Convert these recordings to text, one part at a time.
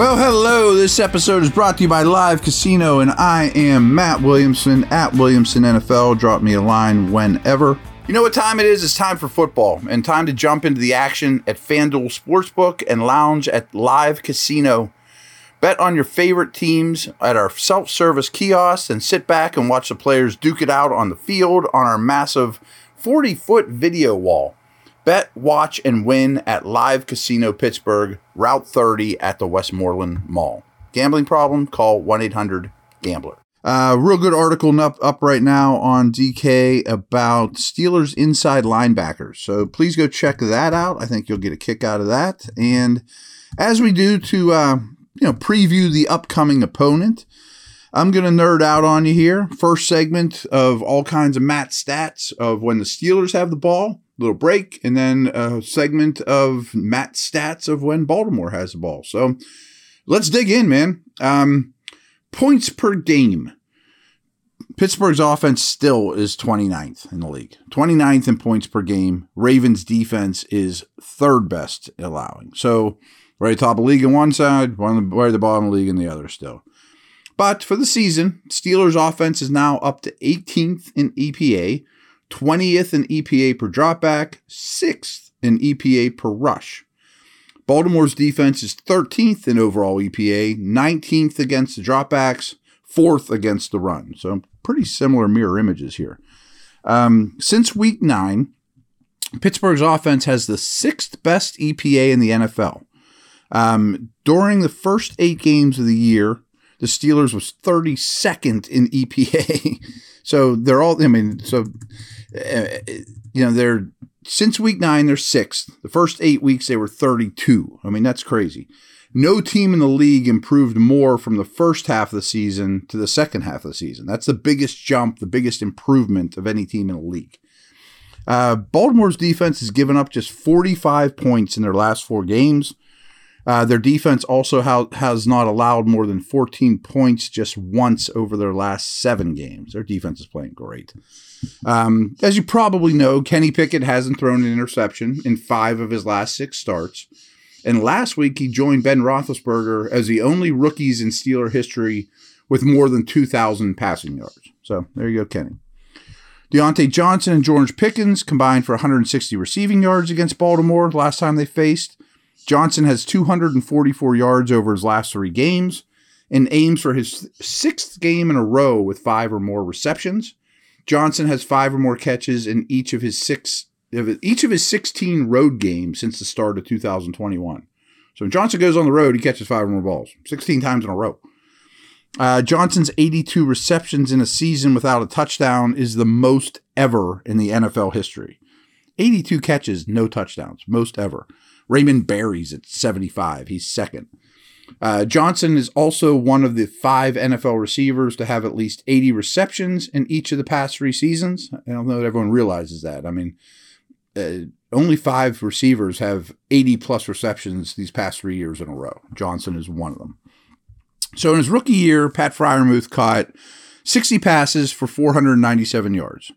Well, hello. This episode is brought to you by Live Casino, and I am Matt Williamson at Williamson NFL. Drop me a line whenever. You know what time it is? It's time for football and time to jump into the action at FanDuel Sportsbook and lounge at Live Casino. Bet on your favorite teams at our self service kiosks and sit back and watch the players duke it out on the field on our massive 40 foot video wall. Bet, watch, and win at Live Casino Pittsburgh, Route 30 at the Westmoreland Mall. Gambling problem? Call 1 800 Gambler. Uh, real good article up, up right now on DK about Steelers inside linebackers. So please go check that out. I think you'll get a kick out of that. And as we do to uh, you know preview the upcoming opponent, I'm going to nerd out on you here. First segment of all kinds of Matt stats of when the Steelers have the ball little break, and then a segment of Matt stats of when Baltimore has the ball. So let's dig in, man. Um, points per game. Pittsburgh's offense still is 29th in the league. 29th in points per game. Ravens defense is third best allowing. So right top of the league on one side, one right at the bottom of the league in the other still. But for the season, Steelers offense is now up to 18th in EPA, 20th in EPA per dropback, 6th in EPA per rush. Baltimore's defense is 13th in overall EPA, 19th against the dropbacks, 4th against the run. So pretty similar mirror images here. Um, since week nine, Pittsburgh's offense has the sixth best EPA in the NFL. Um, during the first eight games of the year, the Steelers was 32nd in EPA. so they're all, I mean, so you know, they're since week nine, they're sixth. The first eight weeks, they were 32. I mean, that's crazy. No team in the league improved more from the first half of the season to the second half of the season. That's the biggest jump, the biggest improvement of any team in the league. Uh, Baltimore's defense has given up just 45 points in their last four games. Uh, their defense also ha- has not allowed more than 14 points just once over their last seven games. Their defense is playing great. Um, as you probably know, Kenny Pickett hasn't thrown an interception in five of his last six starts. And last week, he joined Ben Roethlisberger as the only rookies in Steeler history with more than 2,000 passing yards. So there you go, Kenny. Diontae Johnson and George Pickens combined for 160 receiving yards against Baltimore last time they faced. Johnson has 244 yards over his last three games and aims for his sixth game in a row with five or more receptions. Johnson has five or more catches in each of his six each of his 16 road games since the start of 2021. So when Johnson goes on the road, he catches five or more balls, 16 times in a row. Uh, Johnson's 82 receptions in a season without a touchdown is the most ever in the NFL history. 82 catches, no touchdowns, most ever. Raymond Berry's at 75. He's second. Uh, Johnson is also one of the five NFL receivers to have at least 80 receptions in each of the past three seasons. I don't know that everyone realizes that. I mean, uh, only five receivers have 80 plus receptions these past three years in a row. Johnson is one of them. So in his rookie year, Pat Freiermuth caught 60 passes for 497 yards.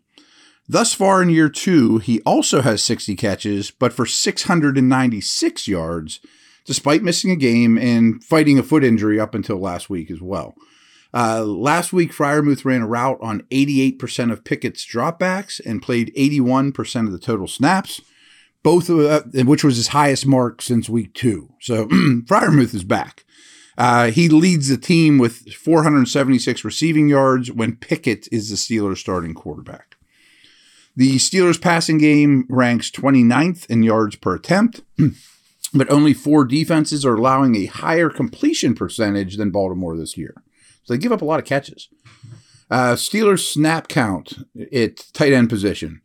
Thus far in year two, he also has 60 catches, but for 696 yards despite missing a game and fighting a foot injury up until last week as well. Uh, last week, Freiermuth ran a route on 88% of Pickett's dropbacks and played 81% of the total snaps, both of, uh, which was his highest mark since week two. So Freiermuth is back. Uh, he leads the team with 476 receiving yards when Pickett is the Steelers' starting quarterback. The Steelers' passing game ranks 29th in yards per attempt. but only four defenses are allowing a higher completion percentage than Baltimore this year. So they give up a lot of catches. Uh, Steelers snap count at tight end position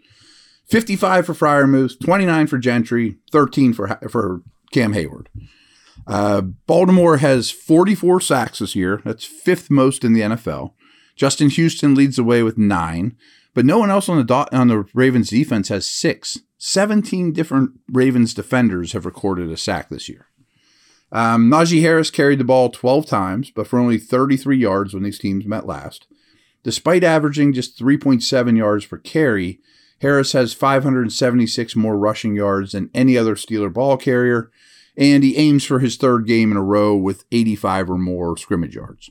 55 for Freiermuth, 29 for Gentry, 13 for, for Cam Hayward. Uh, Baltimore has 44 sacks this year. That's fifth most in the NFL. Justin Houston leads the way with nine, but no one else on the dot, on the Ravens defense has six. 17 different Ravens defenders have recorded a sack this year. Um, Najee Harris carried the ball 12 times, but for only 33 yards when these teams met last. Despite averaging just 3.7 yards per carry, Harris has 576 more rushing yards than any other Steeler ball carrier, and he aims for his third game in a row with 85 or more scrimmage yards.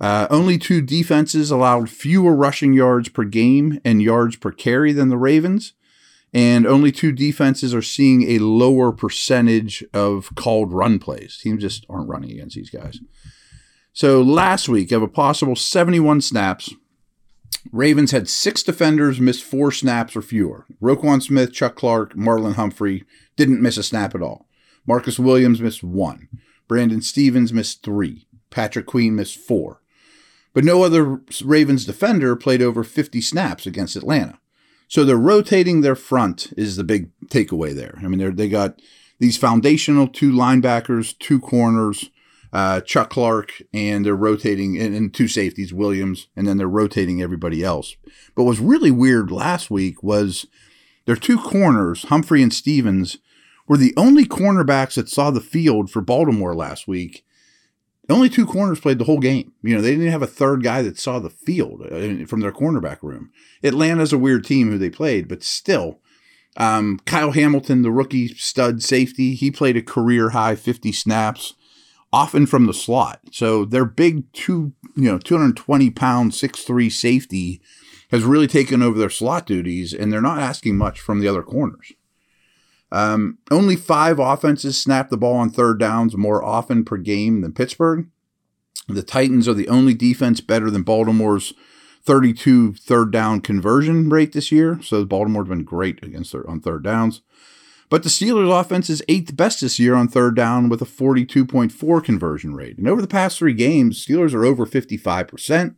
Uh, only two defenses allowed fewer rushing yards per game and yards per carry than the Ravens, and only two defenses are seeing a lower percentage of called run plays. Teams just aren't running against these guys. So last week, of a possible 71 snaps, Ravens had six defenders miss four snaps or fewer. Roquan Smith, Chuck Clark, Marlon Humphrey didn't miss a snap at all. Marcus Williams missed one. Brandon Stephens missed three. Patrick Queen missed four. But no other Ravens defender played over 50 snaps against Atlanta. So they're rotating their front is the big takeaway there. I mean, they got these foundational two linebackers, two corners, uh, Chuck Clark, and they're rotating and, and two safeties, Williams, and then they're rotating everybody else. But what's really weird last week was their two corners, Humphrey and Stephens, were the only cornerbacks that saw the field for Baltimore last week. Only two corners played the whole game. You know, they didn't have a third guy that saw the field uh, from their cornerback room. Atlanta's a weird team who they played, but still, um, Kyle Hamilton, the rookie stud safety, he played a career high 50 snaps often from the slot. So their big two, you know, 220 pound, six three safety has really taken over their slot duties, and they're not asking much from the other corners. Um, only five offenses snap the ball on third downs more often per game than Pittsburgh. The Titans are the only defense better than Baltimore's 32 third down conversion rate this year. So Baltimore's been great against their, on third downs. But the Steelers' offense is eighth best this year on third down with a 42.4 conversion rate. And over the past three games, Steelers are over 55%.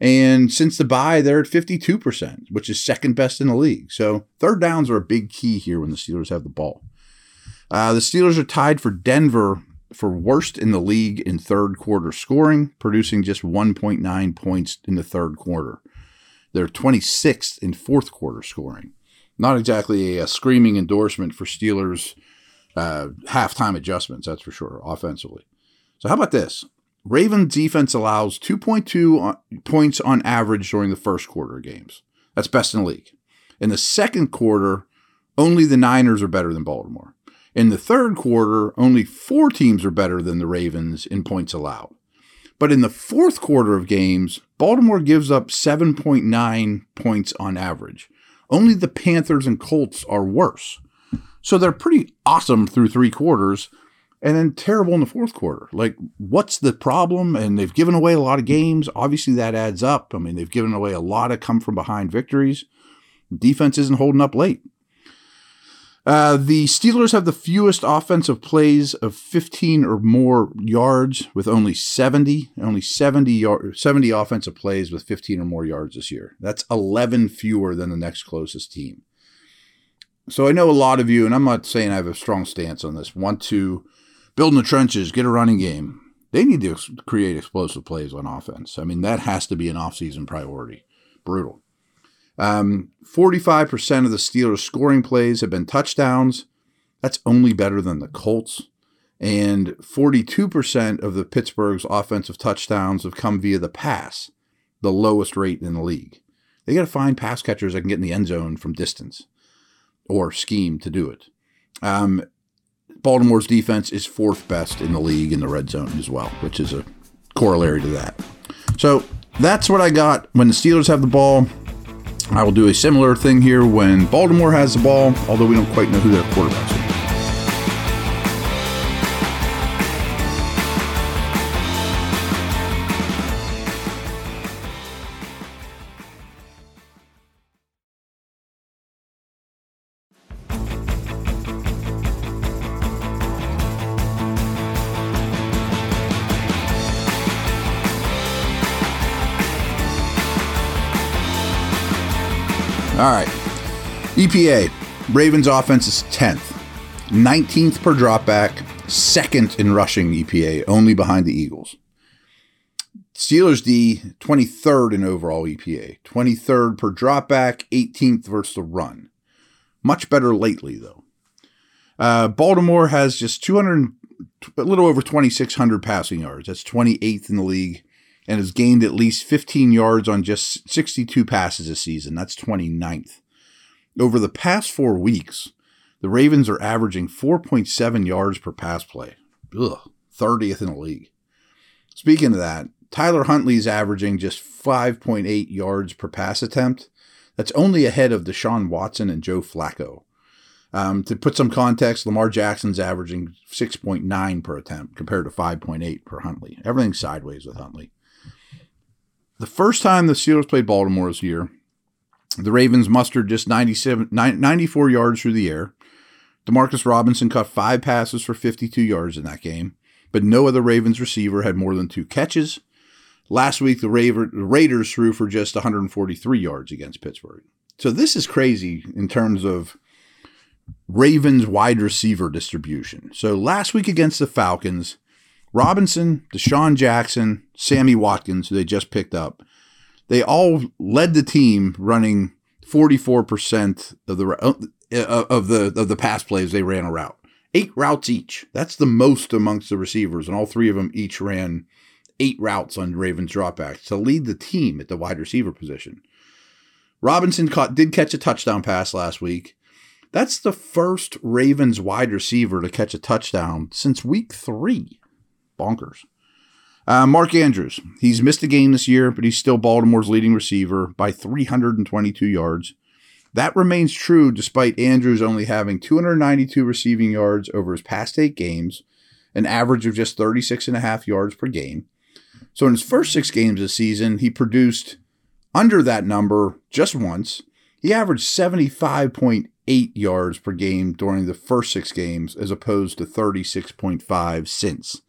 And since the bye, they're at 52%, which is second best in the league. So third downs are a big key here when the Steelers have the ball. Uh, the Steelers are tied for Denver for worst in the league in third quarter scoring, producing just 1.9 points in the third quarter. They're 26th in fourth quarter scoring not exactly a, screaming endorsement for Steelers uh, halftime adjustments, that's for sure, offensively. So, how about this? Ravens defense allows 2.2 points on average during the first quarter of games. That's best in the league. In the second quarter, only the Niners are better than Baltimore. In the third quarter, only four teams are better than the Ravens in points allowed. But in the fourth quarter of games, Baltimore gives up 7.9 points on average. Only the Panthers and Colts are worse. So they're pretty awesome through three quarters and then terrible in the fourth quarter. Like, what's the problem? And they've given away a lot of games. Obviously, that adds up. I mean, they've given away a lot of come from behind victories. Defense isn't holding up late. Uh, the Steelers have the fewest offensive plays of 15 or more yards with only 70, only 70 yard, 70 offensive plays with 15 or more yards this year. That's 11 fewer than the next closest team. So I know a lot of you, and I'm not saying I have a strong stance on this, want to build in the trenches, get a running game. They need to create explosive plays on offense. I mean, that has to be an offseason priority. Brutal. Um, 45% of the Steelers' scoring plays have been touchdowns. That's only better than the Colts. And 42% of the Pittsburgh's offensive touchdowns have come via the pass, the lowest rate in the league. They got to find pass catchers that can get in the end zone from distance or scheme to do it. Um, Baltimore's defense is fourth best in the league in the red zone as well, which is a corollary to that. So that's what I got when the Steelers have the ball. I will do a similar thing here when Baltimore has the ball, although we don't quite know who their quarterbacks are. All right. EPA. Ravens offense is 10th. 19th per dropback, second in rushing EPA, only behind the Eagles. Steelers D, 23rd in overall EPA, 23rd per dropback, 18th versus the run. Much better lately, though. Uh, Baltimore has just 200, a little over 2,600 passing yards. That's 28th in the league and has gained at least 15 yards on just 62 passes this season. That's 29th. Over the past four weeks, the Ravens are averaging 4.7 yards per pass play. Ugh, 30th in the league. Speaking of that, Tyler Huntley's averaging just 5.8 yards per pass attempt. That's only ahead of Deshaun Watson and Joe Flacco. Um, to put some context, Lamar Jackson's averaging 6.9 per attempt compared to 5.8 per Huntley. Everything's sideways with Huntley. The first time the Steelers played Baltimore this year, the Ravens mustered just 97, 94 yards through the air. Demarcus Robinson caught five passes for 52 yards in that game, but no other Ravens receiver had more than two catches. Last week, the Raiders threw for just 143 yards against Pittsburgh. So this is crazy in terms of Ravens wide receiver distribution. So last week against the Falcons, Robinson, DeSean Jackson, Sammy Watkins, who they just picked up, they all led the team running 44% of the uh, of the of the pass plays they ran a route. Eight routes each. That's the most amongst the receivers, and all three of them each ran eight routes on Ravens dropbacks to lead the team at the wide receiver position. Robinson caught did catch a touchdown pass last week. That's the first Ravens wide receiver to catch a touchdown since week three. Bonkers. Uh, Mark Andrews, he's missed a game this year, but he's still Baltimore's leading receiver by 322 yards. That remains true despite Andrews only having 292 receiving yards over his past eight games, an average of just 36 and a half yards per game. So in his first six games this season, he produced under that number just once. He averaged 75.8 yards per game during the first six games, as opposed to 36.5 since.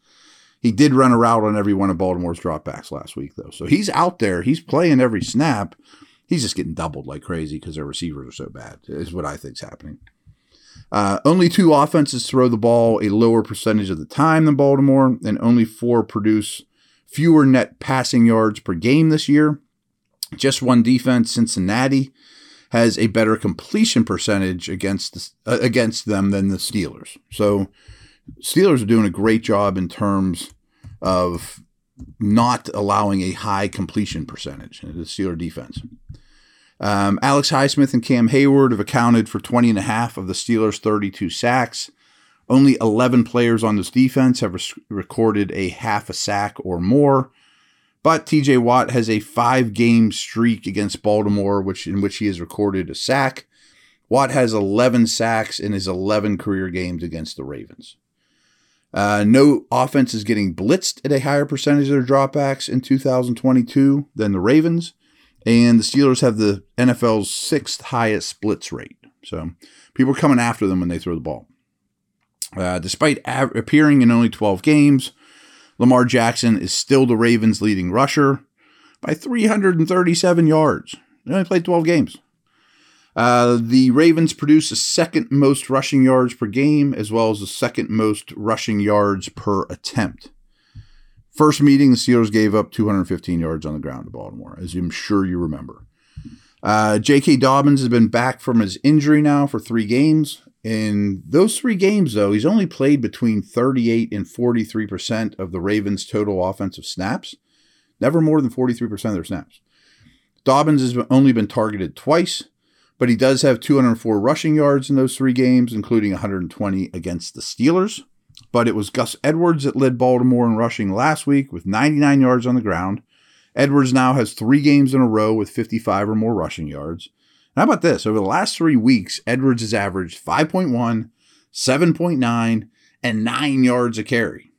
He did run a route on every one of Baltimore's dropbacks last week, though. So he's out there. He's playing every snap. He's just getting doubled like crazy because their receivers are so bad, is what I think's happening. Uh, only two offenses throw the ball a lower percentage of the time than Baltimore, and only four produce fewer net passing yards per game this year. Just one defense, Cincinnati, has a better completion percentage against the, uh, against them than the Steelers. So Steelers are doing a great job in terms of not allowing a high completion percentage in the Steeler defense. Um, Alex Highsmith and Cam Hayward have accounted for 20 and a half of the Steelers' 32 sacks. Only 11 players on this defense have recorded a half a sack or more. But TJ Watt has a five game streak against Baltimore, which in which he has recorded a sack. Watt has 11 sacks in his 11 career games against the Ravens. Uh, no offense is getting blitzed at a higher percentage of their dropbacks in 2022 than the Ravens, and the Steelers have the NFL's sixth highest blitz rate. So people are coming after them when they throw the ball. Uh, despite av- appearing in only 12 games, Lamar Jackson is still the Ravens' leading rusher by 337 yards. He only played 12 games. Uh, the Ravens produce the second most rushing yards per game, as well as the second most rushing yards per attempt. First meeting, the Steelers gave up 215 yards on the ground to Baltimore, as I'm sure you remember. Uh, J.K. Dobbins has been back from his injury now for three games. In those three games, though, he's only played between 38 and 43% of the Ravens' total offensive snaps, never more than 43% of their snaps. Dobbins has only been targeted twice but he does have 204 rushing yards in those three games, including 120 against the Steelers. But it was Gus Edwards that led Baltimore in rushing last week with 99 yards on the ground. Edwards now has three games in a row with 55 or more rushing yards. And how about this? Over the last three weeks, Edwards has averaged 5.1, 7.9, and 9 yards a carry.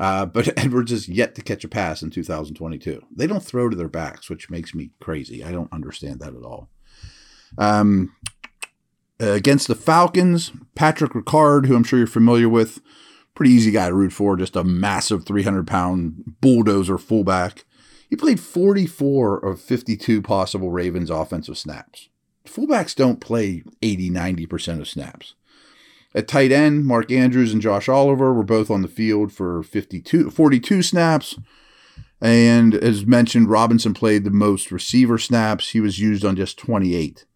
Uh, but Edwards has yet to catch a pass in 2022. They don't throw to their backs, which makes me crazy. I don't understand that at all. Um, against the Falcons, Patrick Ricard, who I'm sure you're familiar with, pretty easy guy to root for, just a massive 300 pound bulldozer fullback. He played 44 of 52 possible Ravens offensive snaps. fullbacks don't play 80, 90% of snaps. At tight end, Mark Andrews and Josh Oliver were both on the field for 52, 42 snaps. And as mentioned, Robinson played the most receiver snaps. He was used on just 28.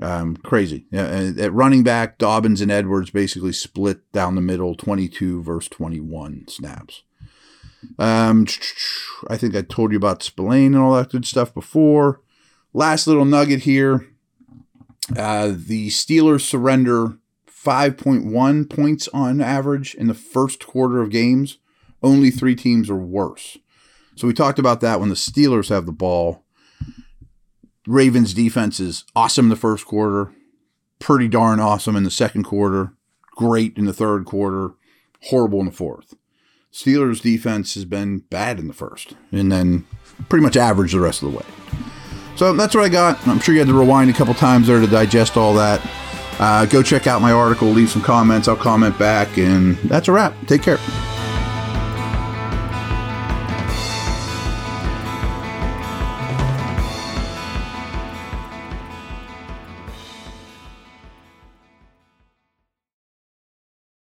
Um, crazy. At running back, Dobbins and Edwards basically split down the middle, 22 versus 21 snaps. Um, I think I told you about Spillane and all that good stuff before. Last little nugget here. Uh, the Steelers surrender 5.1 points on average in the first quarter of games. Only three teams are worse. So we talked about that when the Steelers have the ball. Ravens defense is awesome in the first quarter, pretty darn awesome in the second quarter, great in the third quarter, horrible in the fourth. Steelers defense has been bad in the first, and then pretty much average the rest of the way. So that's what I got. I'm sure you had to rewind a couple times there to digest all that. Uh, go check out my article, leave some comments. I'll comment back, and that's a wrap. Take care.